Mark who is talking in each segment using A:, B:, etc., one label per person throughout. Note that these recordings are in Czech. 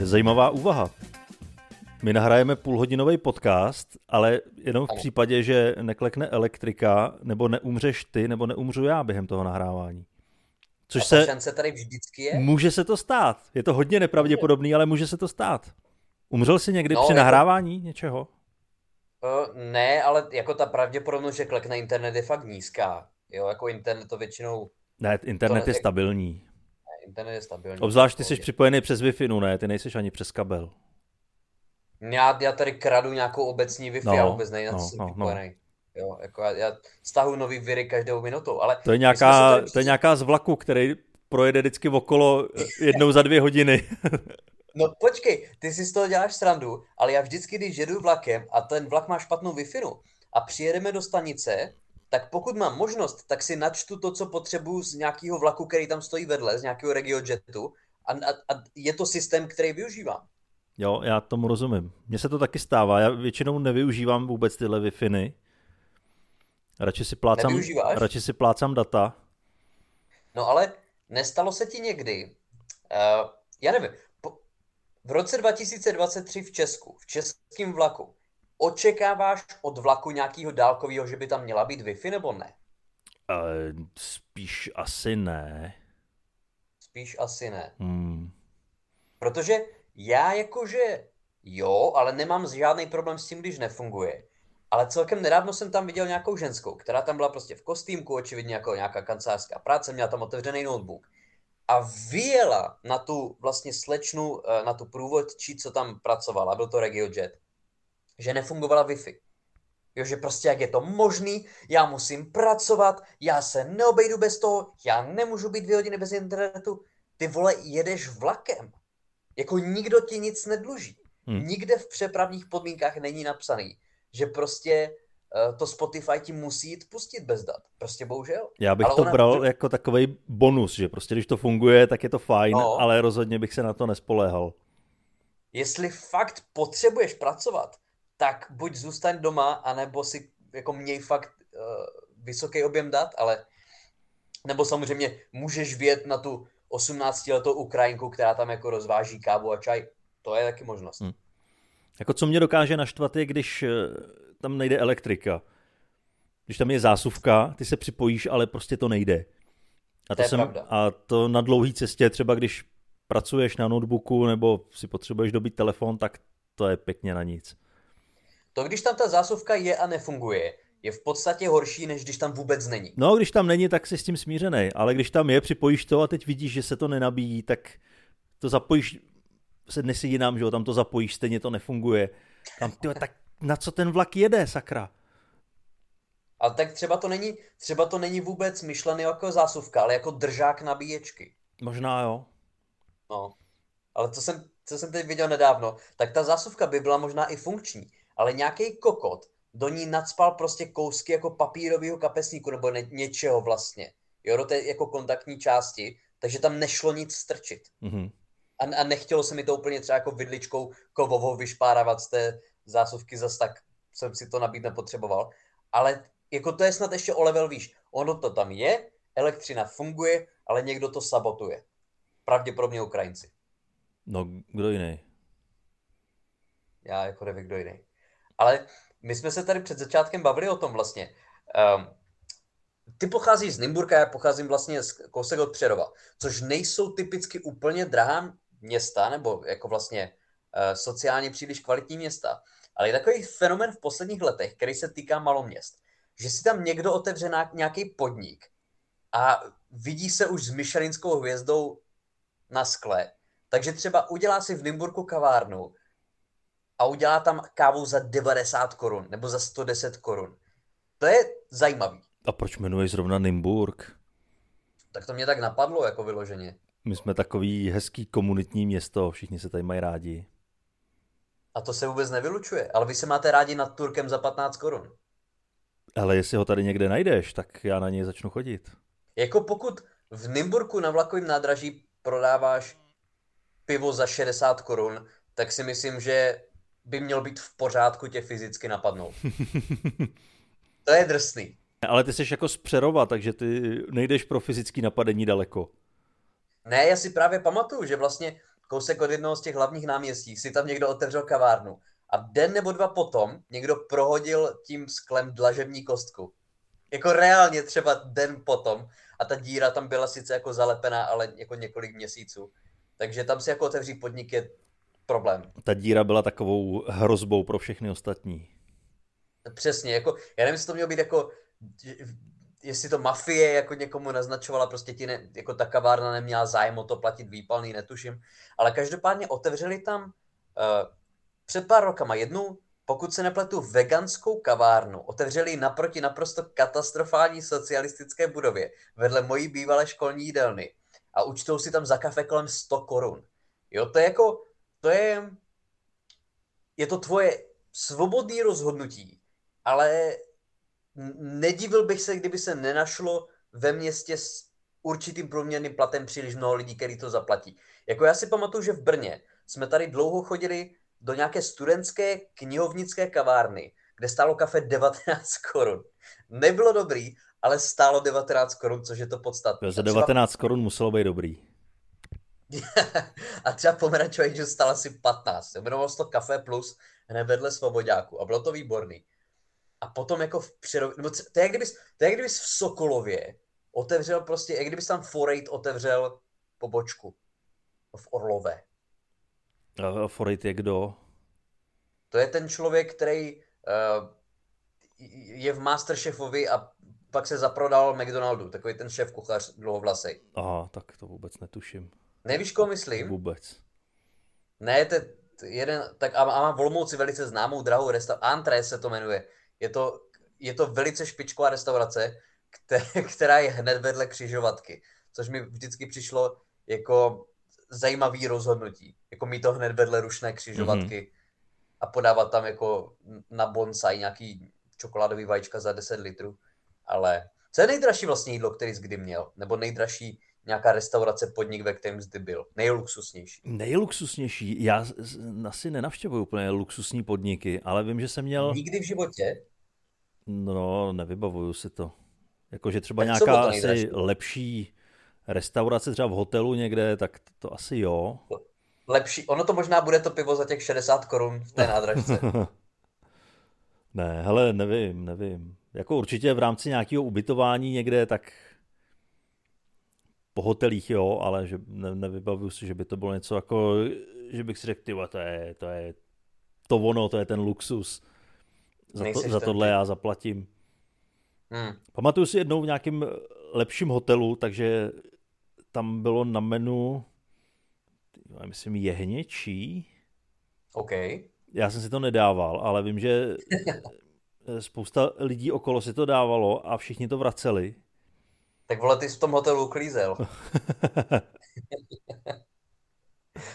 A: Zajímavá úvaha. My nahrajeme půlhodinový podcast, ale jenom v případě, že neklekne elektrika, nebo neumřeš ty, nebo neumřu já během toho nahrávání.
B: Což se šance tady vždycky je?
A: Může se to stát. Je to hodně nepravděpodobný, ale může se to stát. Umřel jsi někdy no, při jako... nahrávání něčeho?
B: Uh, ne, ale jako ta pravděpodobnost, že klekne internet je fakt nízká. Jo, jako internet to většinou...
A: Ne, internet to je stabilní.
B: Ne, internet je stabilní.
A: Obzvlášť ty jsi připojený přes Wi-Fi, ne? Ty nejsi ani přes kabel.
B: Já, já tady kradu nějakou obecní Wi-Fi, no, já vůbec nevím, no, jsem no, připojený. No. Jo, jako já, já stahuji nový viry každou minutu, ale...
A: To je nějaká, tady... to je nějaká z vlaku, který projede vždycky okolo jednou za dvě hodiny.
B: No počkej, ty si z toho děláš srandu, ale já vždycky, když jedu vlakem a ten vlak má špatnou wi a přijedeme do stanice, tak pokud mám možnost, tak si načtu to, co potřebuju z nějakého vlaku, který tam stojí vedle, z nějakého RegioJetu a, a, a je to systém, který využívám.
A: Jo, já tomu rozumím. Mně se to taky stává. Já většinou nevyužívám vůbec tyhle wi Radši si plácám, radši si plácám data.
B: No ale nestalo se ti někdy, uh, já nevím, po, v roce 2023 v Česku, v českém vlaku, očekáváš od vlaku nějakého dálkového, že by tam měla být Wi-Fi nebo ne?
A: Uh, spíš asi ne.
B: Spíš asi ne.
A: Hmm.
B: Protože já jakože jo, ale nemám žádný problém s tím, když nefunguje. Ale celkem nedávno jsem tam viděl nějakou ženskou, která tam byla prostě v kostýmku, očividně jako nějaká kancelářská práce, měla tam otevřený notebook. A vyjela na tu vlastně slečnu, eh, na tu průvodčí, co tam pracovala, byl to RegioJet, že nefungovala Wi-Fi. Jo, že prostě jak je to možný, já musím pracovat, já se neobejdu bez toho, já nemůžu být dvě hodiny bez internetu. Ty vole, jedeš vlakem. Jako nikdo ti nic nedluží. Hmm. Nikde v přepravních podmínkách není napsaný, že prostě uh, to Spotify ti musí jít pustit bez dat. Prostě bohužel.
A: Já bych ale to ona... bral jako takový bonus, že prostě když to funguje, tak je to fajn, no. ale rozhodně bych se na to nespoléhal.
B: Jestli fakt potřebuješ pracovat, tak buď zůstaň doma, anebo si jako měj fakt uh, vysoký objem dat, ale nebo samozřejmě můžeš vět na tu 18-letou Ukrajinku, která tam jako rozváží kávu a čaj. To je taky možnost. Hmm.
A: Jako co mě dokáže naštvat je, když eh, tam nejde elektrika. Když tam je zásuvka, ty se připojíš, ale prostě to nejde. A to,
B: to
A: jsem, a to na dlouhé cestě, třeba když pracuješ na notebooku nebo si potřebuješ dobít telefon, tak to je pěkně na nic.
B: To, když tam ta zásuvka je a nefunguje, je v podstatě horší, než když tam vůbec není.
A: No, když tam není, tak jsi s tím smířený, ale když tam je, připojíš to a teď vidíš, že se to nenabíjí, tak to zapojíš, se dnes jinam, že jo, tam to zapojíš, stejně to nefunguje. Tam, tyjo, tak na co ten vlak jede, sakra?
B: Ale tak třeba to není, třeba to není vůbec myšlený jako zásuvka, ale jako držák nabíječky.
A: Možná jo.
B: No, ale co jsem, co jsem teď viděl nedávno, tak ta zásuvka by byla možná i funkční, ale nějaký kokot do ní nadspal prostě kousky jako papírového kapesníku nebo ne, něčeho vlastně, jo, do té jako kontaktní části, takže tam nešlo nic strčit.
A: Mm-hmm.
B: A, a nechtělo se mi to úplně třeba jako vidličkou kovovou vyšpáravat z té zásuvky, zas tak jsem si to nabít nepotřeboval. Ale jako to je snad ještě o level výš. Ono to tam je, elektřina funguje, ale někdo to sabotuje. Pravděpodobně Ukrajinci.
A: No, kdo jiný?
B: Já jako nevím, kdo jiný. Ale my jsme se tady před začátkem bavili o tom vlastně. Um, ty pocházíš z Nymburka, já pocházím vlastně z kousek od Přerova, což nejsou typicky úplně drahá města, nebo jako vlastně uh, sociálně příliš kvalitní města, ale je takový fenomen v posledních letech, který se týká maloměst, že si tam někdo otevře nějaký podnik a vidí se už s Michelinskou hvězdou na skle, takže třeba udělá si v Nymburku kavárnu, a udělá tam kávu za 90 korun nebo za 110 korun. To je zajímavý.
A: A proč jmenuje zrovna Nymburk?
B: Tak to mě tak napadlo jako vyloženě.
A: My jsme takový hezký komunitní město, všichni se tady mají rádi.
B: A to se vůbec nevylučuje, ale vy se máte rádi nad Turkem za 15 korun.
A: Ale jestli ho tady někde najdeš, tak já na něj začnu chodit.
B: Jako pokud v Nymburku na vlakovém nádraží prodáváš pivo za 60 korun, tak si myslím, že by mělo být v pořádku tě fyzicky napadnout. to je drsný.
A: Ale ty jsi jako z Přerova, takže ty nejdeš pro fyzické napadení daleko.
B: Ne, já si právě pamatuju, že vlastně kousek od jednoho z těch hlavních náměstí, si tam někdo otevřel kavárnu a den nebo dva potom někdo prohodil tím sklem dlažební kostku. Jako reálně třeba den potom a ta díra tam byla sice jako zalepená, ale jako několik měsíců. Takže tam si jako otevřít podnik je problém.
A: Ta díra byla takovou hrozbou pro všechny ostatní.
B: Přesně, jako, já nevím, jestli to mělo být jako, jestli to mafie jako někomu naznačovala, prostě ti ne, jako ta kavárna neměla zájem o to platit výpalný, netuším, ale každopádně otevřeli tam uh, před pár rokama jednu, pokud se nepletu, veganskou kavárnu. Otevřeli naproti naprosto katastrofální socialistické budově vedle mojí bývalé školní jídelny a účtou si tam za kafe kolem 100 korun. Jo, to je jako, to je, je to tvoje svobodné rozhodnutí, ale nedivil bych se, kdyby se nenašlo ve městě s určitým průměrným platem příliš mnoho lidí, který to zaplatí. Jako já si pamatuju, že v Brně jsme tady dlouho chodili do nějaké studentské knihovnické kavárny, kde stálo kafe 19 korun. Nebylo dobrý, ale stálo 19 korun, což je to podstatné.
A: Za 19 třeba... korun muselo být dobrý.
B: A třeba pomerančový džus stál asi 15. Jmenovalo se to Café Plus hned vedle Svobodáku a bylo to výborný. A potom jako v Přerov... nebo to je, jak kdybys, to je jak kdybys v Sokolově otevřel prostě, jak kdybys tam Forate otevřel pobočku v Orlové.
A: A Forate je kdo?
B: To je ten člověk, který uh, je v Masterchefovi a pak se zaprodal McDonaldu, takový ten šéf kuchař dlouhovlasej.
A: Aha, tak to vůbec netuším.
B: Nevíš, koho myslím?
A: Vůbec.
B: Ne, to je jeden, tak a, a má v Olmouci velice známou drahou restauraci, Antre se to jmenuje. Je to, je to velice špičková restaurace, která je hned vedle křižovatky, což mi vždycky přišlo jako zajímavý rozhodnutí. Jako mít to hned vedle rušné křižovatky mm-hmm. a podávat tam jako na bonsai nějaký čokoládový vajíčka za 10 litrů. Ale co je nejdražší vlastně jídlo, který jsi kdy měl? Nebo nejdražší nějaká restaurace, podnik, ve kterém jsi byl? Nejluxusnější.
A: Nejluxusnější? Já asi nenavštěvuju úplně luxusní podniky, ale vím, že jsem měl...
B: Nikdy v životě?
A: No, nevybavuju si to. Jakože třeba tak nějaká asi lepší restaurace třeba v hotelu někde, tak to asi jo.
B: Lepší, ono to možná bude to pivo za těch 60 korun v té nádražce.
A: ne, hele, nevím, nevím. Jako určitě v rámci nějakého ubytování někde, tak po hotelích jo, ale že ne, nevybavuju si, že by to bylo něco jako, že bych si řekl, ty to je, to je to ono, to je ten luxus. Za, to, za tohle já zaplatím. Hmm. Pamatuju si jednou v nějakém lepším hotelu, takže tam bylo na menu, myslím, jehněčí.
B: OK.
A: Já jsem si to nedával, ale vím, že spousta lidí okolo si to dávalo a všichni to vraceli.
B: Tak vole, ty jsi v tom hotelu uklízel.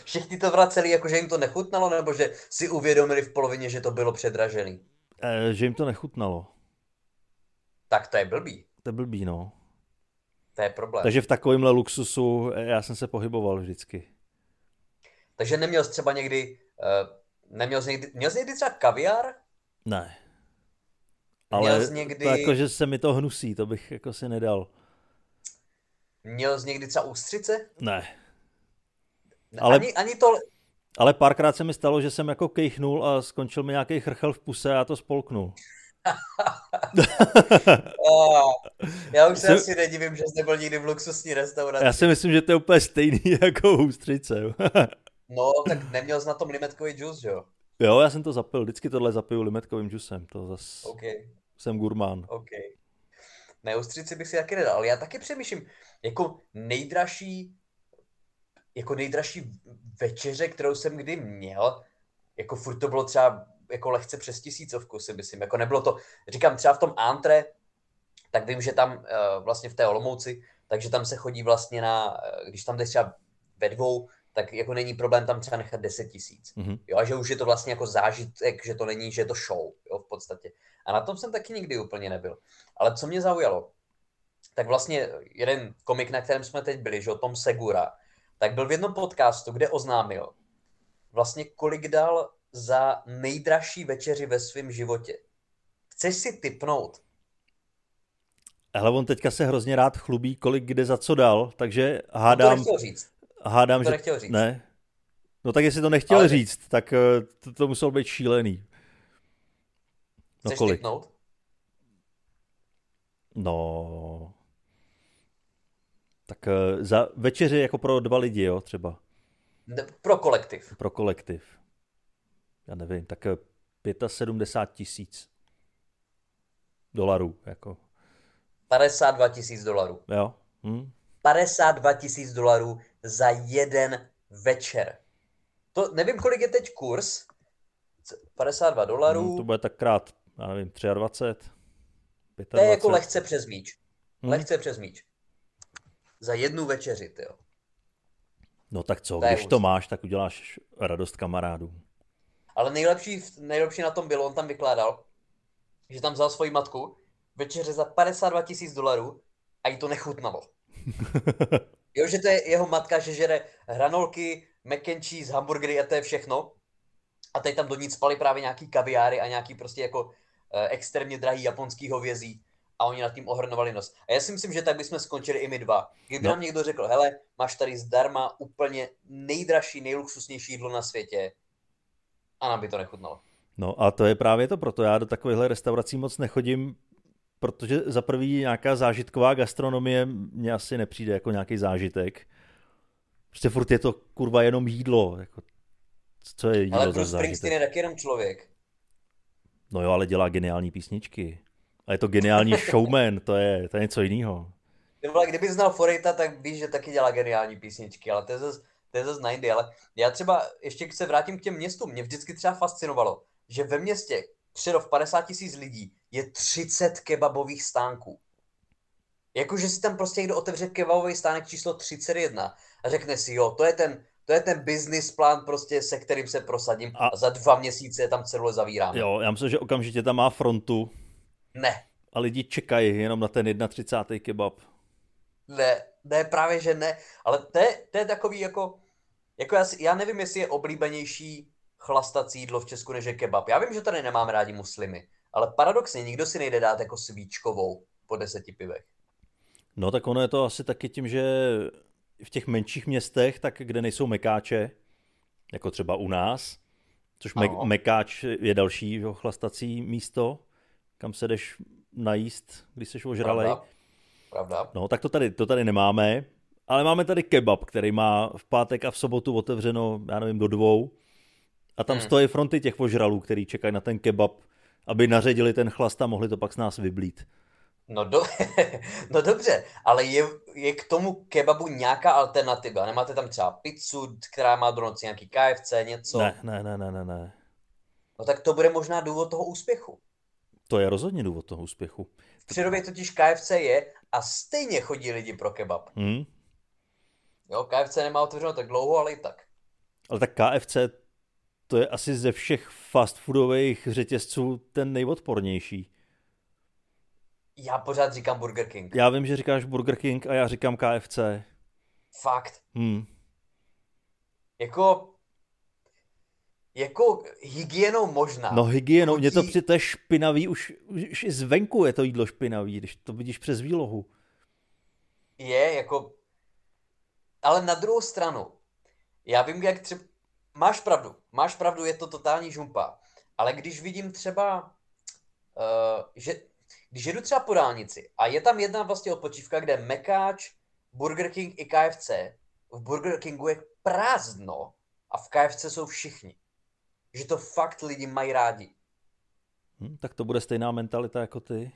B: Všichni to vraceli, jako že jim to nechutnalo, nebo že si uvědomili v polovině, že to bylo předražený?
A: E, že jim to nechutnalo.
B: Tak to je blbý.
A: To je blbý, no.
B: To je problém.
A: Takže v takovémhle luxusu eh, já jsem se pohyboval vždycky.
B: Takže neměl jsi třeba někdy, uh, neměl jsi někdy, měl jsi někdy třeba kaviár?
A: Ne. Ale jsi někdy... to jako, že se mi to hnusí, to bych jako si nedal.
B: Měl jsi někdy třeba ústřice?
A: Ne.
B: Ale... Ani, ani to...
A: Ale párkrát se mi stalo, že jsem jako kejchnul a skončil mi nějaký chrchel v puse a já to spolknul.
B: já už se jsem... asi nedivím, že jsi nebyl nikdy v luxusní restauraci.
A: Já si myslím, že to je úplně stejný jako ústřice.
B: no, tak neměl jsi na tom limetkový džus, jo?
A: Jo, já jsem to zapil, vždycky tohle zapiju limetkovým džusem, to zas
B: okay.
A: jsem gurmán.
B: Okay. Na ústřici bych si taky nedal, ale já taky přemýšlím, jako nejdražší jako nejdražší večeře, kterou jsem kdy měl, jako furt to bylo třeba jako lehce přes tisícovku, si myslím. Jako nebylo to, říkám, třeba v tom antre, tak vím, že tam uh, vlastně v té Olomouci, takže tam se chodí vlastně na, uh, když tam jdeš třeba ve dvou, tak jako není problém tam třeba nechat 10 tisíc. Mm-hmm. Jo, a že už je to vlastně jako zážitek, že to není, že je to show, jo, v podstatě. A na tom jsem taky nikdy úplně nebyl. Ale co mě zaujalo, tak vlastně jeden komik, na kterém jsme teď byli, že o Tom Segura, tak byl v jednom podcastu, kde oznámil vlastně kolik dal za nejdražší večeři ve svém životě. Chceš si typnout?
A: Ale on teďka se hrozně rád chlubí, kolik kde za co dal, takže hádám...
B: To říct.
A: Hádám,
B: to
A: že...
B: říct.
A: Ne. No tak jestli to nechtěl Ale... říct, tak eh, to, to muselo být šílený.
B: No Chceš kolik? Typnout?
A: No... Tak eh, za večeři jako pro dva lidi, jo, třeba.
B: Ne, pro kolektiv.
A: Pro kolektiv. Já nevím, tak 75 eh, tisíc dolarů, jako.
B: 52 tisíc dolarů.
A: Jo. Hm.
B: 52 tisíc dolarů za jeden večer. To nevím, kolik je teď kurz. 52 dolarů. Hmm,
A: to bude tak krát, já nevím, 23.
B: 25. To je jako lehce přes míč. Hmm. Lehce přes míč. Za jednu večeři, jo.
A: No tak co, to když to máš, tak uděláš radost kamarádů.
B: Ale nejlepší, nejlepší na tom bylo, on tam vykládal, že tam vzal svoji matku, večeře za 52 tisíc dolarů a jí to nechutnalo. jo, že to je jeho matka, že žere hranolky, mac and cheese, hamburgery a to je všechno. A teď tam do ní spali právě nějaký kaviáry a nějaký prostě jako eh, extrémně drahý japonský hovězí a oni nad tím ohrnovali nos. A já si myslím, že tak bychom skončili i my dva. Kdyby no. nám někdo řekl, hele, máš tady zdarma úplně nejdražší, nejluxusnější jídlo na světě a nám by to nechutnalo.
A: No a to je právě to, proto já do takovýchhle restaurací moc nechodím, protože za prvý nějaká zážitková gastronomie mě asi nepřijde jako nějaký zážitek. Prostě furt je to kurva jenom jídlo. Jako, co je jídlo
B: ale Bruce Springsteen je taky jenom člověk.
A: No jo, ale dělá geniální písničky. A je to geniální showman, to je, to je něco jiného.
B: Kdyby znal Forejta, tak víš, že taky dělá geniální písničky, ale to je zase to je zase najde, ale já třeba ještě se vrátím k těm městům. Mě vždycky třeba fascinovalo, že ve městě Přerov 50 tisíc lidí je 30 kebabových stánků. Jakože si tam prostě někdo otevře kebabový stánek číslo 31 a řekne si, jo, to je ten, to je ten business plán prostě, se kterým se prosadím a, a za dva měsíce tam celé zavírám.
A: Jo, já myslím, že okamžitě tam má frontu.
B: Ne.
A: A lidi čekají jenom na ten 31. kebab.
B: Ne, ne, právě že ne, ale to je, to je takový jako, jako já, já nevím, jestli je oblíbenější chlastací jídlo v Česku než je kebab. Já vím, že tady nemám rádi muslimy, ale paradoxně nikdo si nejde dát jako svíčkovou po deseti pivech.
A: No tak ono je to asi taky tím, že v těch menších městech, tak kde nejsou mekáče, jako třeba u nás, což me- mekáč je další chlastací místo, kam se jdeš najíst, když jsi ožralej.
B: Pravda. Pravda.
A: No, tak to tady, to tady nemáme, ale máme tady kebab, který má v pátek a v sobotu otevřeno, já nevím, do dvou. A tam hmm. stojí fronty těch ožralů, který čekají na ten kebab, aby naředili ten chlast a mohli to pak s nás vyblít.
B: No, do... no dobře, ale je, je k tomu kebabu nějaká alternativa? Nemáte tam třeba pizzu, která má do noci nějaký KFC, něco?
A: Ne, ne, ne, ne, ne, ne.
B: No tak to bude možná důvod toho úspěchu.
A: To je rozhodně důvod toho úspěchu.
B: V přírodě totiž KFC je a stejně chodí lidi pro kebab.
A: Hmm.
B: Jo, KFC nemá otevřeno tak dlouho, ale i tak.
A: Ale tak KFC to je asi ze všech fast foodových řetězců ten nejodpornější.
B: Já pořád říkám Burger King.
A: Já vím, že říkáš Burger King a já říkám KFC.
B: Fakt.
A: Hmm.
B: Jako, jako hygienou možná.
A: No hygienou, Chodí... mě to při té špinavý, už, už i zvenku je to jídlo špinavý, když to vidíš přes výlohu.
B: Je, jako, ale na druhou stranu, já vím, jak třeba, máš pravdu, máš pravdu, je to totální žumpa, ale když vidím třeba, uh, že když jedu třeba po dálnici a je tam jedna vlastně odpočívka, kde Mekáč, Burger King i KFC, v Burger Kingu je prázdno a v KFC jsou všichni. Že to fakt lidi mají rádi.
A: Hm, tak to bude stejná mentalita jako ty.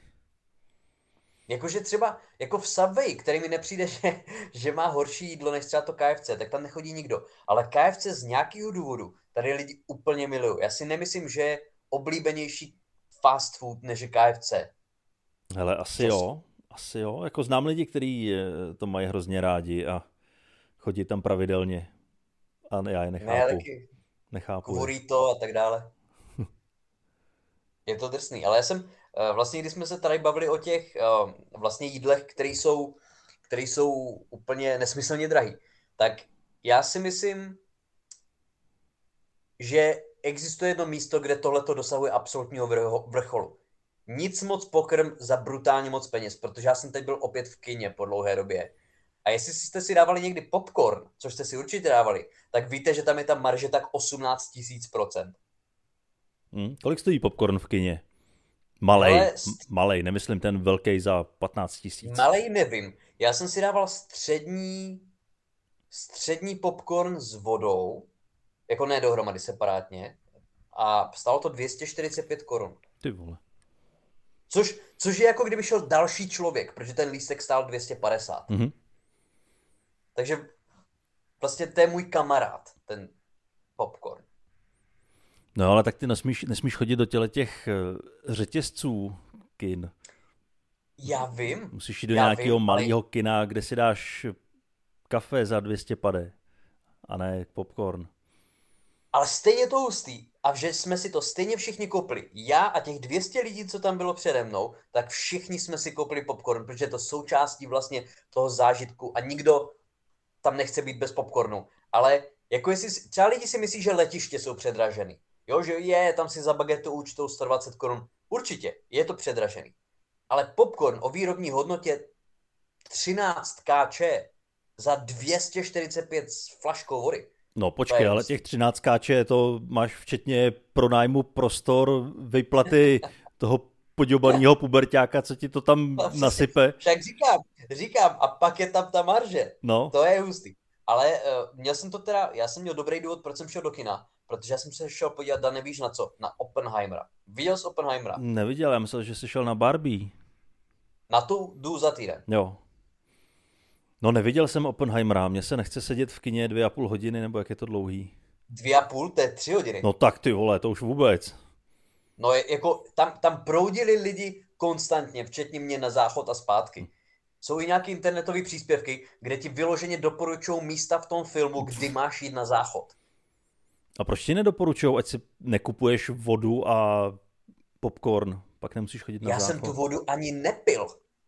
B: Jakože třeba jako v Subway, který mi nepřijde, že, že má horší jídlo než třeba to KFC, tak tam nechodí nikdo. Ale KFC z nějakého důvodu tady lidi úplně milují. Já si nemyslím, že je oblíbenější fast food než je KFC.
A: Hele, asi Co jo. Asi jo. Jako znám lidi, kteří eh, to mají hrozně rádi a chodí tam pravidelně. A já je nechápu. Ne, taky nechápu.
B: to a tak dále. je to drsný. Ale já jsem, vlastně když jsme se tady bavili o těch eh, vlastně jídlech, které jsou, které jsou úplně nesmyslně drahý, tak já si myslím, že existuje jedno místo, kde tohle to dosahuje absolutního vrcholu. Nic moc pokrm za brutálně moc peněz, protože já jsem teď byl opět v kině po dlouhé době. A jestli jste si dávali někdy popcorn, což jste si určitě dávali, tak víte, že tam je ta marže tak 18 tisíc procent.
A: Hmm, kolik stojí popcorn v kině? Malej, Ale... malej, nemyslím ten velký za 15 tisíc.
B: Malej nevím. Já jsem si dával střední, střední popcorn s vodou, jako ne dohromady, separátně, a stalo to 245 korun.
A: Ty vole.
B: Což, což je jako kdyby šel další člověk, protože ten lístek stál 250. Mm-hmm. Takže vlastně to je můj kamarád, ten popcorn.
A: No ale tak ty nesmíš, nesmíš chodit do těle těch uh, řetězců kin.
B: Já vím.
A: Musíš jít do nějakého malého ale... kina, kde si dáš kafe za 200 pade a ne popcorn.
B: Ale stejně to hustý. A že jsme si to stejně všichni koupili. Já a těch 200 lidí, co tam bylo přede mnou, tak všichni jsme si koupili popcorn, protože je to součástí vlastně toho zážitku a nikdo tam nechce být bez popcornu. Ale jako jestli, třeba lidi si myslí, že letiště jsou předražený. Jo, že je, tam si za bagetu účtou 120 korun. Určitě, je to předražený. Ale popcorn o výrobní hodnotě 13 kč za 245 flaškou vody.
A: No počkej, ale těch 13 kč to máš včetně pronájmu prostor, vyplaty toho podobaného pubertáka, co ti to tam no, nasype.
B: Však říkám, říkám, a pak je tam ta marže. No. To je hustý. Ale uh, měl jsem to teda, já jsem měl dobrý důvod, proč jsem šel do kina, protože já jsem se šel podívat, a nevíš na co, na Oppenheimera. Viděl jsi Oppenheimera?
A: Neviděl, já myslel, že jsi šel na Barbie.
B: Na tu jdu za týden.
A: Jo. No neviděl jsem Oppenheimera, mně se nechce sedět v kině dvě a půl hodiny, nebo jak je to dlouhý?
B: Dvě a půl, to je tři hodiny.
A: No tak ty vole, to už vůbec.
B: No je, jako tam, tam proudili lidi konstantně, včetně mě na záchod a zpátky. Jsou i nějaké internetové příspěvky, kde ti vyloženě doporučují místa v tom filmu, kdy máš jít na záchod.
A: A proč ti nedoporučují, ať si nekupuješ vodu a popcorn? Pak nemusíš chodit na
B: Já
A: záchod.
B: jsem tu vodu ani nepil.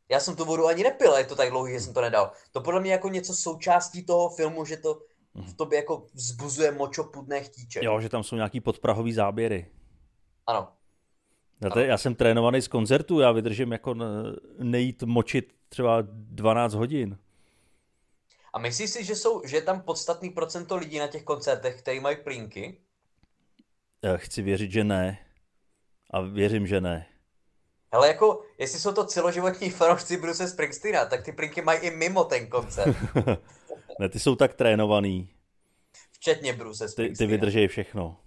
B: Já jsem tu vodu ani nepil, je to tak dlouhý, že jsem to nedal. To podle mě jako něco součástí toho filmu, že to v tobě jako vzbuzuje močopudné chtíče.
A: Jo, že tam jsou nějaký podprahový záběry.
B: Ano.
A: Já, to, já jsem trénovaný z koncertu, já vydržím jako nejít močit třeba 12 hodin.
B: A myslíš si, že, jsou, že je tam podstatný procento lidí na těch koncertech, kteří mají plínky?
A: Já chci věřit, že ne. A věřím, že ne.
B: Ale jako, jestli jsou to celoživotní fanoušci Bruce Springsteena, tak ty plinky mají i mimo ten koncert.
A: ne, ty jsou tak trénovaný.
B: Včetně Bruce
A: Springsteena. Ty, ty vydržej všechno.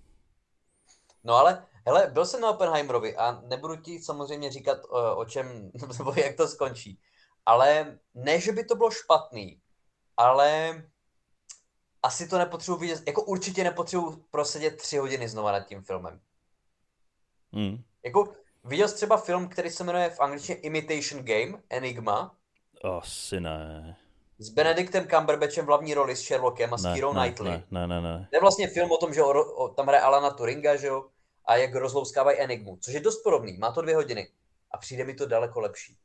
B: No ale, hele, byl jsem na Oppenheimerovi a nebudu ti samozřejmě říkat, o, o čem, nebo jak to skončí. Ale ne, že by to bylo špatný, ale asi to nepotřebuji vidět, jako určitě nepotřebuji prosedět tři hodiny znova nad tím filmem. Hmm. Jako, Viděl jsi třeba film, který se jmenuje v angličtině Imitation Game, Enigma?
A: Asi ne.
B: S Benedictem Cumberbatchem v hlavní roli s Sherlockem a s Keirou Knightley.
A: Ne, ne, ne, ne.
B: To je vlastně film o tom, že o, o, tam hraje Alana Turinga, že jo? A jak rozlouskávají Enigmu, což je dost podobný. Má to dvě hodiny. A přijde mi to daleko lepší.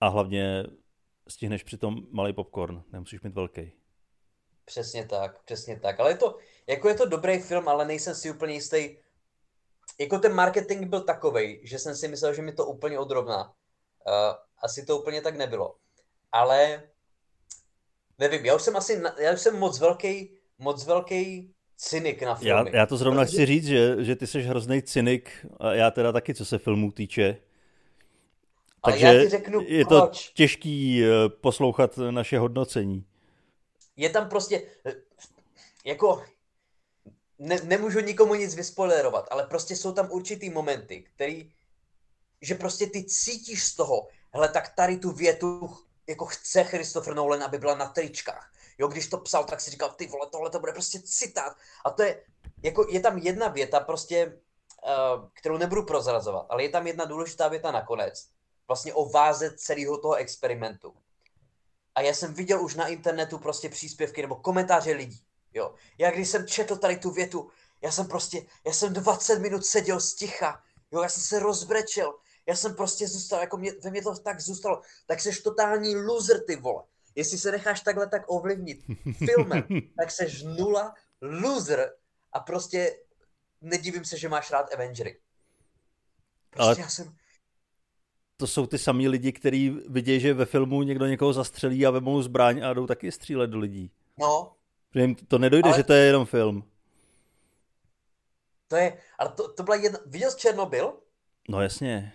A: A hlavně stihneš přitom malý popcorn, nemusíš mít velký.
B: Přesně tak, přesně tak. Ale je to, jako je to dobrý film, ale nejsem si úplně jistý, jako ten marketing byl takový, že jsem si myslel, že mi to úplně odrovná. Uh, asi to úplně tak nebylo. Ale nevím, já už jsem asi, já už jsem moc velký, moc velký cynik na filmy.
A: Já, já to zrovna protože... chci říct, že, že ty jsi hrozný cynik a já teda taky, co se filmů týče.
B: Ale Takže já ti řeknu,
A: je proč. to těžký eh, poslouchat naše hodnocení.
B: Je tam prostě, eh, jako, ne, nemůžu nikomu nic vyspoilerovat, ale prostě jsou tam určitý momenty, který, že prostě ty cítíš z toho, hele, tak tady tu větu jako chce Christopher Nolan, aby byla na tričkách. Jo, když to psal, tak si říkal, ty vole, tohle to bude prostě citát. A to je, jako je tam jedna věta prostě, uh, kterou nebudu prozrazovat, ale je tam jedna důležitá věta nakonec. Vlastně o váze celého toho experimentu. A já jsem viděl už na internetu prostě příspěvky nebo komentáře lidí, Jo. Já když jsem četl tady tu větu, já jsem prostě, já jsem 20 minut seděl sticha, jo, já jsem se rozbrečel, já jsem prostě zůstal, jako mě, ve mě to tak zůstalo, tak seš totální loser, ty vole. Jestli se necháš takhle tak ovlivnit filmem, tak seš nula loser a prostě nedivím se, že máš rád Avengery. Prostě Ale... já jsem...
A: to jsou ty samý lidi, kteří vidějí, že ve filmu někdo někoho zastřelí a vemou zbraň a jdou taky střílet do lidí.
B: No.
A: Že jim to nedojde, ale... že to je jenom film.
B: To je, ale to, to byla jedna, viděl jsi Černobyl?
A: No jasně.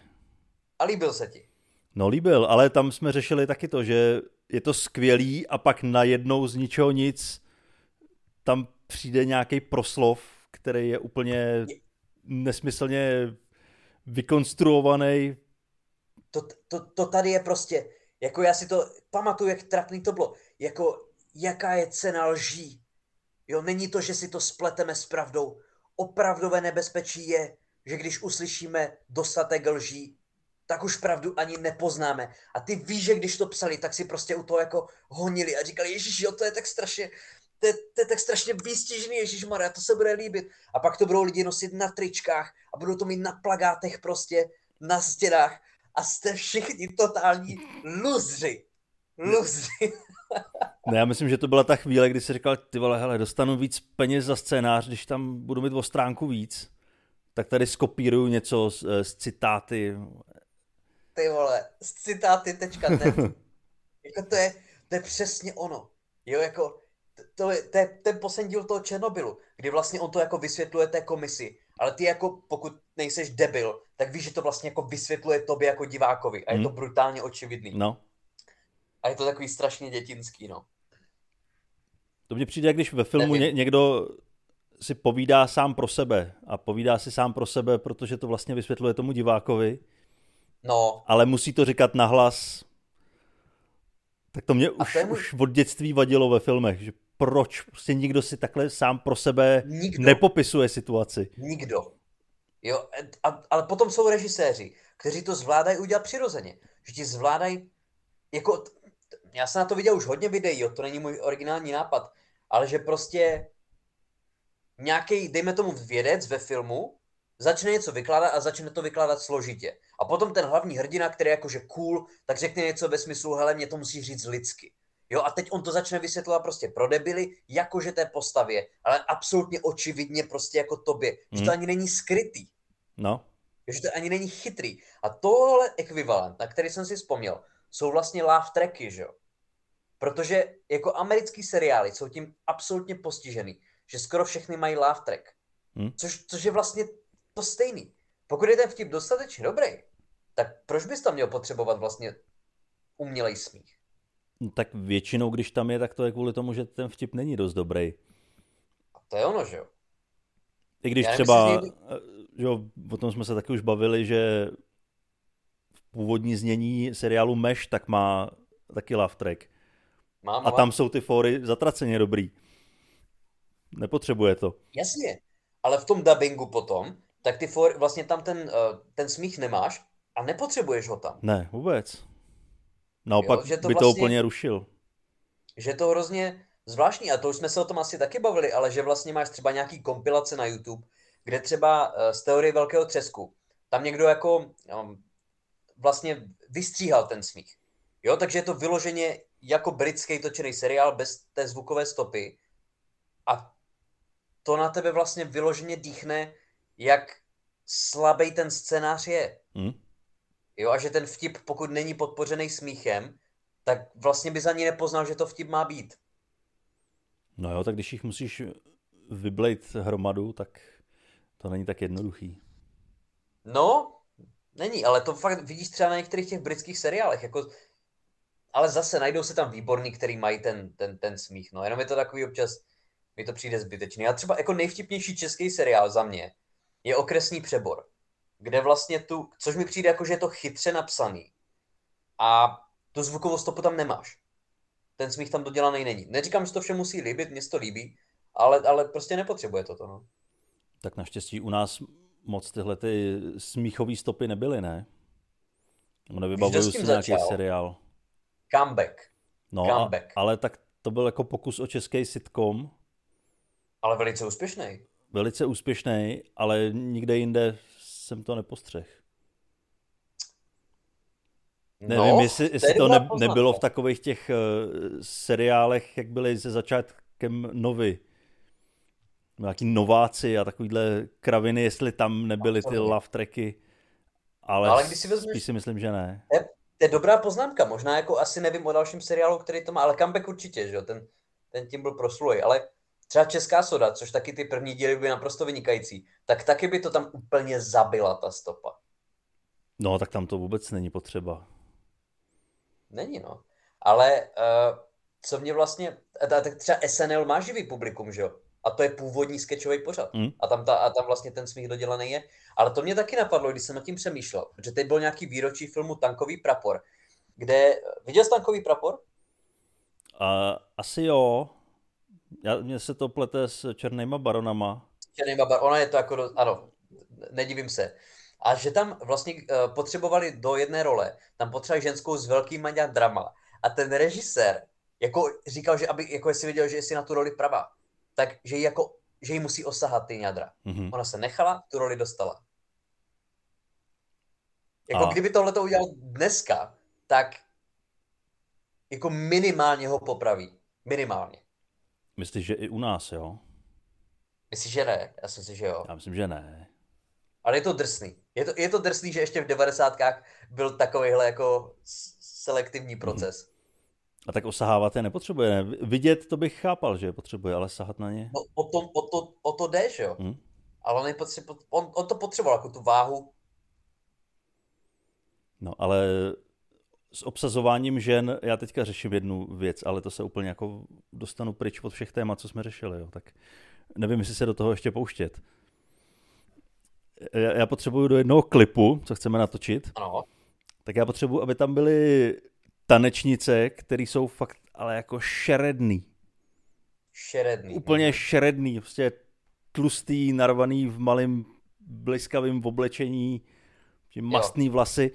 B: A líbil se ti?
A: No líbil, ale tam jsme řešili taky to, že je to skvělý a pak najednou z ničeho nic tam přijde nějaký proslov, který je úplně nesmyslně vykonstruovaný.
B: To, to, to tady je prostě, jako já si to pamatuju, jak trapný to bylo, jako jaká je cena lží. Jo, není to, že si to spleteme s pravdou. Opravdové nebezpečí je, že když uslyšíme dostatek lží, tak už pravdu ani nepoznáme. A ty víš, že když to psali, tak si prostě u toho jako honili a říkali, Ježíš, jo, to je tak strašně, to je, to je tak strašně výstižný, Ježíš Maria, to se bude líbit. A pak to budou lidi nosit na tričkách a budou to mít na plagátech prostě, na stěnách a jste všichni totální luzři. Luzři.
A: Ne, já myslím, že to byla ta chvíle, kdy si říkal, ty vole, hele, dostanu víc peněz za scénář, když tam budu mít o stránku víc, tak tady skopíruju něco z, z citáty.
B: Ty vole, z citáty.net. jako to je, to je přesně ono. Jo, jako to je, to je ten poslední díl toho Černobylu, kdy vlastně on to jako vysvětluje té komisi, ale ty jako, pokud nejseš debil, tak víš, že to vlastně jako vysvětluje tobě jako divákovi a je to hmm. brutálně očividný.
A: No.
B: A je to takový strašně dětinský, no.
A: To mně přijde, když ve filmu ně, někdo si povídá sám pro sebe a povídá si sám pro sebe, protože to vlastně vysvětluje tomu divákovi.
B: No.
A: Ale musí to říkat nahlas. Tak to mě už, můj... už od dětství vadilo ve filmech, že proč prostě nikdo si takhle sám pro sebe nikdo. nepopisuje situaci.
B: Nikdo. Jo, a, ale potom jsou režiséři, kteří to zvládají udělat přirozeně. Že ti zvládají, jako, já jsem na to viděl už hodně videí, jo, to není můj originální nápad, ale že prostě nějaký, dejme tomu vědec ve filmu, začne něco vykládat a začne to vykládat složitě. A potom ten hlavní hrdina, který je jakože cool, tak řekne něco ve smyslu, hele, mě to musí říct lidsky. Jo, a teď on to začne vysvětlovat prostě pro debily, jakože té postavě, ale absolutně očividně prostě jako tobě, hmm. že to hmm. ani není skrytý.
A: No.
B: Že to ani není chytrý. A tohle ekvivalent, na který jsem si vzpomněl, jsou vlastně laugh tracky, že jo. Protože jako americký seriály jsou tím absolutně postižený, že skoro všechny mají laugh track. Hmm. Což, což je vlastně to stejný. Pokud je ten vtip dostatečně dobrý, tak proč bys tam měl potřebovat vlastně umělej smích?
A: No, tak většinou, když tam je, tak to je kvůli tomu, že ten vtip není dost dobrý.
B: A to je ono, že jo?
A: I když Já třeba, že jo, o tom jsme se taky už bavili, že v původní znění seriálu Meš tak má taky laugh track. Mám, a tam jsou ty fóry zatraceně dobrý. Nepotřebuje to.
B: Jasně, ale v tom dubbingu potom, tak ty fóry, vlastně tam ten, uh, ten smích nemáš a nepotřebuješ ho tam.
A: Ne, vůbec. Naopak jo, že to by vlastně, to úplně rušil.
B: Že to hrozně zvláštní, a to už jsme se o tom asi taky bavili, ale že vlastně máš třeba nějaký kompilace na YouTube, kde třeba uh, z teorie velkého třesku, tam někdo jako um, vlastně vystříhal ten smích. Jo, takže je to vyloženě jako britský točený seriál bez té zvukové stopy a to na tebe vlastně vyloženě dýchne, jak slabý ten scénář je. Hmm. Jo, a že ten vtip, pokud není podpořený smíchem, tak vlastně bys ani nepoznal, že to vtip má být.
A: No jo, tak když jich musíš vyblejt hromadu, tak to není tak jednoduchý.
B: No, není, ale to fakt vidíš třeba na některých těch britských seriálech, jako ale zase najdou se tam výborní, který mají ten, ten, ten smích, no, jenom je to takový občas, mi to přijde zbytečný. A třeba jako nejvtipnější český seriál za mě je Okresní přebor kde vlastně tu, což mi přijde jako, že je to chytře napsaný a tu zvukovou stopu tam nemáš. Ten smích tam dodělaný není. Neříkám, že to vše musí líbit, mě to líbí, ale, ale prostě nepotřebuje to, no.
A: Tak naštěstí u nás moc tyhle ty smíchové stopy nebyly, ne? No, nevybavuju si nějaký začal? seriál.
B: Comeback.
A: No, Comeback. A, ale tak to byl jako pokus o český sitcom.
B: Ale velice úspěšný.
A: Velice úspěšný, ale nikde jinde jsem to nepostřeh. No, Nevím, jestli, jestli to ne, nebylo v takových těch uh, seriálech, jak byly se začátkem novy. Nějaký nováci a takovýhle kraviny, jestli tam nebyly ty love tracky. Ale,
B: Ale když si vezmeš-
A: spíš si myslím, že ne.
B: To je dobrá poznámka, možná jako asi nevím o dalším seriálu, který to má, ale Comeback určitě, že jo, ten, ten tím byl proslulý, ale třeba Česká soda, což taky ty první díly byly naprosto vynikající, tak taky by to tam úplně zabila ta stopa.
A: No, tak tam to vůbec není potřeba.
B: Není, no. Ale uh, co mě vlastně, tak třeba SNL má živý publikum, že jo? A to je původní sketchový pořad.
A: Mm.
B: A, tam ta, a tam vlastně ten smích dodělaný je. Ale to mě taky napadlo, když jsem nad tím přemýšlel, protože teď byl nějaký výročí filmu Tankový prapor, kde, viděl jsi Tankový prapor?
A: A asi jo. Já, mně se to plete s černýma baronama.
B: Černý babar, ona je to jako, ano, nedivím se. A že tam vlastně uh, potřebovali do jedné role, tam potřebovali ženskou s velkým drama. A ten režisér jako říkal, že aby, jako jestli viděl, že jestli na tu roli pravá, tak že jí jako, že jí musí osahat ty ňadra.
A: Mhm.
B: Ona se nechala, tu roli dostala. Jako
A: A-
B: kdyby tohle to udělal dneska, tak jako minimálně ho popraví. Minimálně.
A: Myslíš, že i u nás, jo?
B: Myslíš, že ne? Já si myslím, že jo.
A: Já myslím, že ne.
B: Ale je to drsný. Je to, je to drsný, že ještě v devadesátkách byl takovýhle jako selektivní proces.
A: A tak osahávat je nepotřebuje, ne? Vidět to bych chápal, že je potřebuje, ale sahat na ně?
B: No, o, tom, o, to, o to jde, že jo?
A: Hm?
B: Ale on, on, on to potřeboval, jako tu váhu.
A: No, ale s obsazováním žen, já teďka řeším jednu věc, ale to se úplně jako dostanu pryč od všech témat, co jsme řešili, jo, tak nevím, jestli se do toho ještě pouštět. Já, já potřebuju do jednoho klipu, co chceme natočit,
B: Ano.
A: tak já potřebuju, aby tam byly tanečnice, které jsou fakt ale jako šeredný.
B: Šeredný.
A: Úplně šeredný, prostě tlustý, narvaný v malém bliskavém oblečení, že mastný vlasy.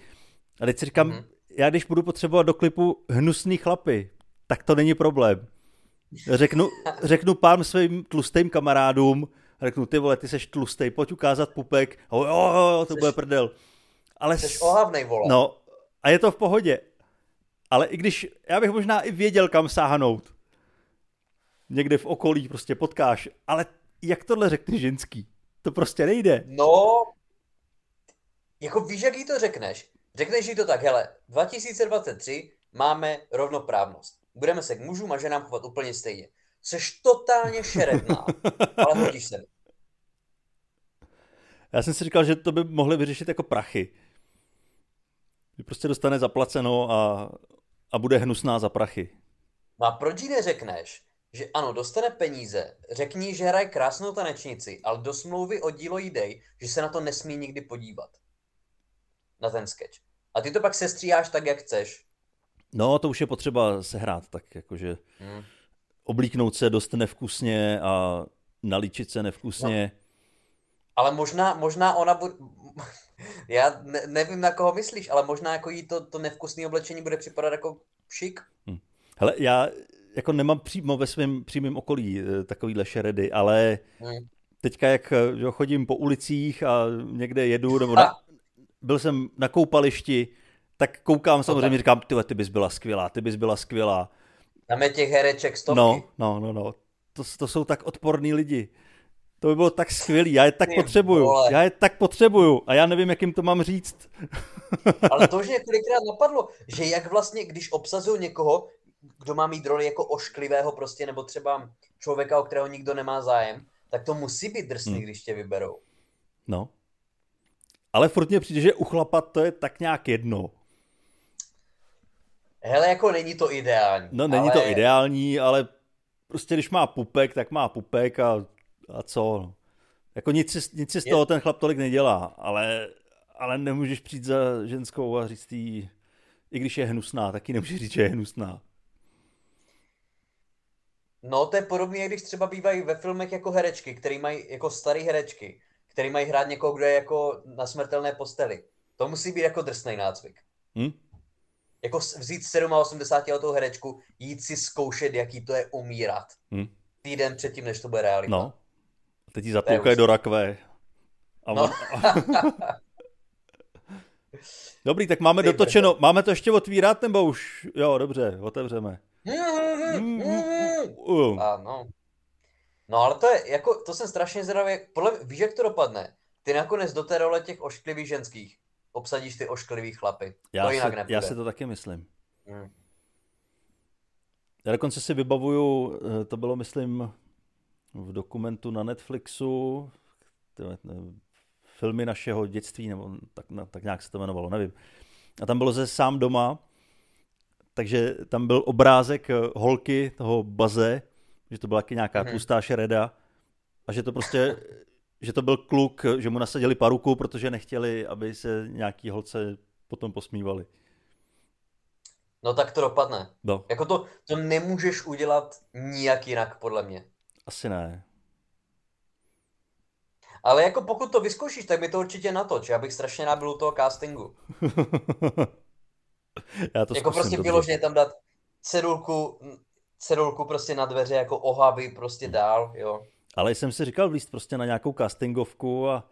A: A teď si říkám,
B: Mhm.
A: já když budu potřebovat do klipu hnusný chlapy, tak to není problém. Řeknu, řeknu pár svým tlustým kamarádům, řeknu, ty vole, ty seš tlustej, pojď ukázat pupek, a jo, jo, jo, to
B: Seš-
A: bude prdel. Ale
B: Jsi
A: s-
B: ohavnej, vole.
A: No, a je to v pohodě. Ale i když, já bych možná i věděl, kam sáhnout. Někde v okolí prostě potkáš. Ale jak tohle řekne ženský? To prostě nejde.
B: No, jako víš, jak jí to řekneš? Řekneš jí to tak, hele, 2023 máme rovnoprávnost. Budeme se k mužům a ženám chovat úplně stejně. Jseš totálně šeredná, ale hodíš se.
A: Já jsem si říkal, že to by mohli vyřešit jako prachy. Prostě dostane zaplaceno a, a bude hnusná za prachy.
B: No a proč jí neřekneš, že ano, dostane peníze, řekni, že hraje krásnou tanečnici, ale do smlouvy o dílo jí dej, že se na to nesmí nikdy podívat. Na ten sketch. A ty to pak sestříháš tak, jak chceš.
A: No, to už je potřeba sehrát, tak jakože
B: Hm.
A: oblíknout se dost nevkusně a nalíčit se nevkusně.
B: Ale možná, možná ona bude... Já ne, nevím, na koho myslíš, ale možná jako jí to, to nevkusné oblečení bude připadat jako šik.
A: Hele, já jako nemám přímo ve svém přímém okolí eh, takovýhle šeredy, ale
B: Hm.
A: teďka jak eh, jo, chodím po ulicích a někde jedu, nebo na, byl jsem na koupališti, tak koukám samozřejmě, říkám, ty, ty bys byla skvělá, ty bys byla skvělá.
B: Tam je těch hereček stovky.
A: No, no, no, no. To, to jsou tak odporní lidi. To by bylo tak skvělý, já je tak potřebuju,
B: vole.
A: já je tak potřebuju a já nevím, jak jim to mám říct.
B: Ale to už mě kolikrát napadlo, že jak vlastně, když obsazují někoho, kdo má mít roli jako ošklivého prostě, nebo třeba člověka, o kterého nikdo nemá zájem, tak to musí být drsný,
A: Hmm.
B: když tě vyberou.
A: No. Ale furt mě přijde, že uchlapat to je tak nějak jedno.
B: Hele, jako není to ideální.
A: No není
B: ale...
A: to ideální, ale prostě když má pupek, tak má pupek a, a co. Jako nic si, nic si z toho ten chlap tolik nedělá, ale, ale nemůžeš přijít za ženskou a říct jí, i když je hnusná, taky nemůžeš říct, že je hnusná.
B: No, to je podobné, jak když třeba bývají ve filmech jako herečky, který mají jako staré herečky, který mají hrát někoho, kdo je jako na smrtelné posteli. To musí být jako drsný nácvik.
A: Hm?
B: Jako vzít 87 letou herečku, jít si zkoušet, jaký to je umírat.
A: Hm?
B: Týden předtím, než to bude realita.
A: No. Teď jí zatloukají do rakve. A
B: No.
A: Dobrý, tak máme
B: Ty
A: dotočeno. Máme to ještě otvírat, nebo už? Jo, dobře, otevřeme.
B: Ano. No ale to je, jako, to jsem strašně jak- podle mě, víš, jak to dopadne? Ty nakonec do té role těch ošklivých ženských obsadíš ty ošklivý chlapy.
A: Já,
B: to
A: si,
B: jinak nepůjde.
A: já si to taky myslím.
B: Hmm.
A: Já dokonce si vybavuju, eh, to bylo myslím v dokumentu na Netflixu, filmy našeho dětství, nebo tak, tak nějak se to jmenovalo, nevím. A tam bylo ze sám doma, takže tam byl obrázek eh, holky toho baze, že to byla taky nějaká
B: Mhm.
A: tlustá šereda a že to prostě, že to byl kluk, že mu nasadili paruku, protože nechtěli, aby se nějaký holce potom posmívali.
B: No tak to dopadne.
A: No,
B: Jako to, to nemůžeš udělat nijak jinak, podle mě.
A: Asi ne.
B: Ale jako pokud to vyzkoušíš, tak mi to určitě natoč. Já bych strašně byl u toho castingu.
A: Já to
B: jako prostě
A: dobře.
B: vyloženě tam dát cedulku, cedulku prostě na dveře jako ohavy prostě dál, jo.
A: Ale jsem si říkal vlíst prostě na nějakou castingovku a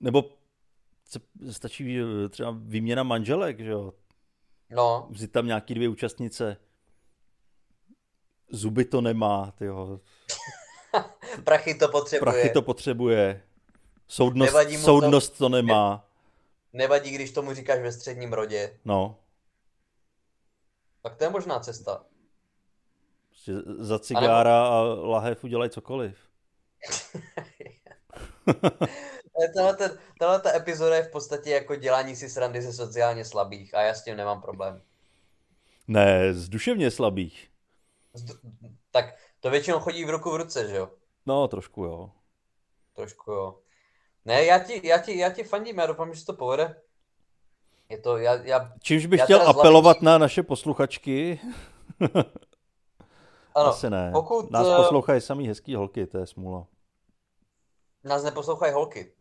A: nebo stačí eh, třeba výměna manželek, že jo?
B: No,
A: Vzít tam nějaký dvě účastnice. Zuby to nemá, tyjo.
B: prachy to potřebuje.
A: Prachy to potřebuje. Soudnost,
B: Nevadí mu to.
A: soudnost to nemá.
B: Nevadí, když tomu říkáš ve středním rodě.
A: No,
B: Tak to je možná cesta.
A: prostě za cigára a lahev udělají cokoliv.
B: Tahle, ten, tahle ta epizoda je v podstatě jako dělání si srandy ze sociálně slabých a já s tím nemám problém.
A: Ne, z duševně slabých.
B: Tak to většinou chodí v ruku v ruce, že jo?
A: No, trošku jo.
B: Trošku jo. Ne, já ti, já ti, já ti fandím, já doufám, že se to povede. Je to, já, já,
A: Čímž bych
B: Já
A: chtěl apelovat na naše posluchačky.
B: ano,
A: Asi ne.
B: pokud
A: Nás
B: eh,
A: poslouchají samý hezký holky, to je smůla.
B: nás neposlouchají holky,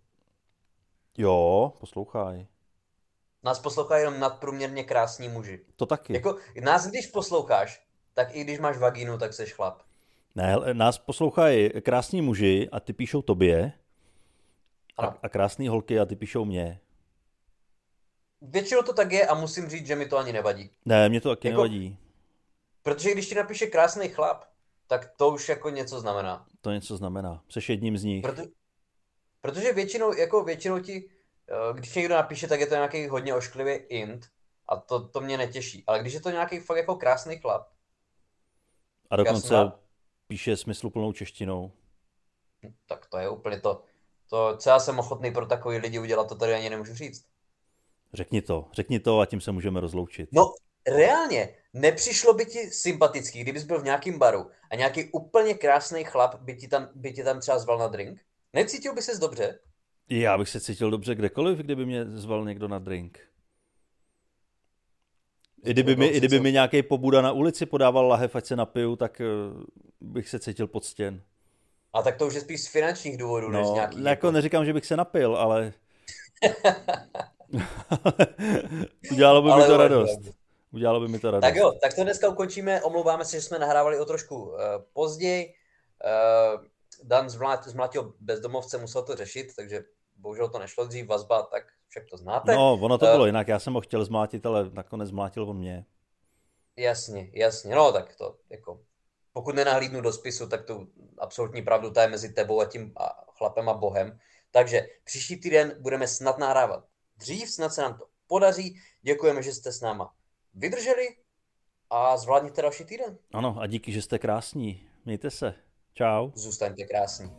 A: Jo, poslouchaj.
B: nás poslouchají jenom nadprůměrně krásní muži.
A: To taky.
B: Jako, nás když posloucháš, tak i když máš vagínu, tak seš chlap.
A: Ne, nás poslouchají krásní muži a ty píšou tobě. A,
B: Ano.
A: a krásný holky a ty píšou mě.
B: Většinou to tak je a musím říct, že mi to ani nevadí.
A: Ne, mě to taky
B: Jako-
A: nevadí.
B: Protože když ti napíše krásný chlap, tak to už jako něco znamená.
A: To něco znamená. Jseš jedním z nich.
B: Proto, protože většinou, jako většinou ti, eh, když někdo napíše, tak je to nějaký hodně ošklivý int a to, to mě netěší. Ale když je to nějaký fakt jako krásný chlap,
A: A dokonce
B: rád.
A: píše smysluplnou češtinou.
B: tak to je úplně to, to, co já jsem ochotný pro takový lidi udělat, to tady ani nemůžu říct.
A: Řekni to, řekni to a tím se můžeme rozloučit.
B: No, reálně, nepřišlo by ti sympatický, kdybys byl v nějakém baru a nějaký úplně krásný chlap by ti tam, by ti tam třeba zval na drink? Necítil by ses dobře?
A: Já bych se cítil dobře kdekoliv, kdyby mě zval někdo na drink. I kdyby mi, i kdyby mi nějaký pobuda na ulici podával lahev, ať se napiju, tak eh, bych se cítil poctěn.
B: A tak to už je spíš z finančních důvodů, než z
A: No,
B: nějakých
A: jako neříkám, že bych se napil, ale... Udělalo by mi
B: Ale
A: to
B: uvažujem.
A: radost. Udělalo by mi to radost.
B: Tak jo, tak to dneska ukončíme. Omlouváme se, že jsme nahrávali o trošku uh, později. Uh, Dan zmlát, zmlátil bezdomovce, musel to řešit, takže bohužel to nešlo dřív, vazba, tak však to znáte.
A: No, ono to
B: Eh,
A: bylo jinak. Já jsem ho chtěl zmlátit, ale nakonec zmlátil on mě.
B: Jasně, jasně, no tak to jako, pokud nenahlídnu do spisu, tak tu absolutní pravdu ta je mezi tebou a tím a chlapem a bohem. Takže příští týden budeme snad nahrávat dřív, snad se nám to podaří. Děkujeme, že jste s náma vydrželi a zvládněte další týden.
A: Ano, a díky, že jste krásní. Mějte se. Čau.
B: Zůstaňte krásní.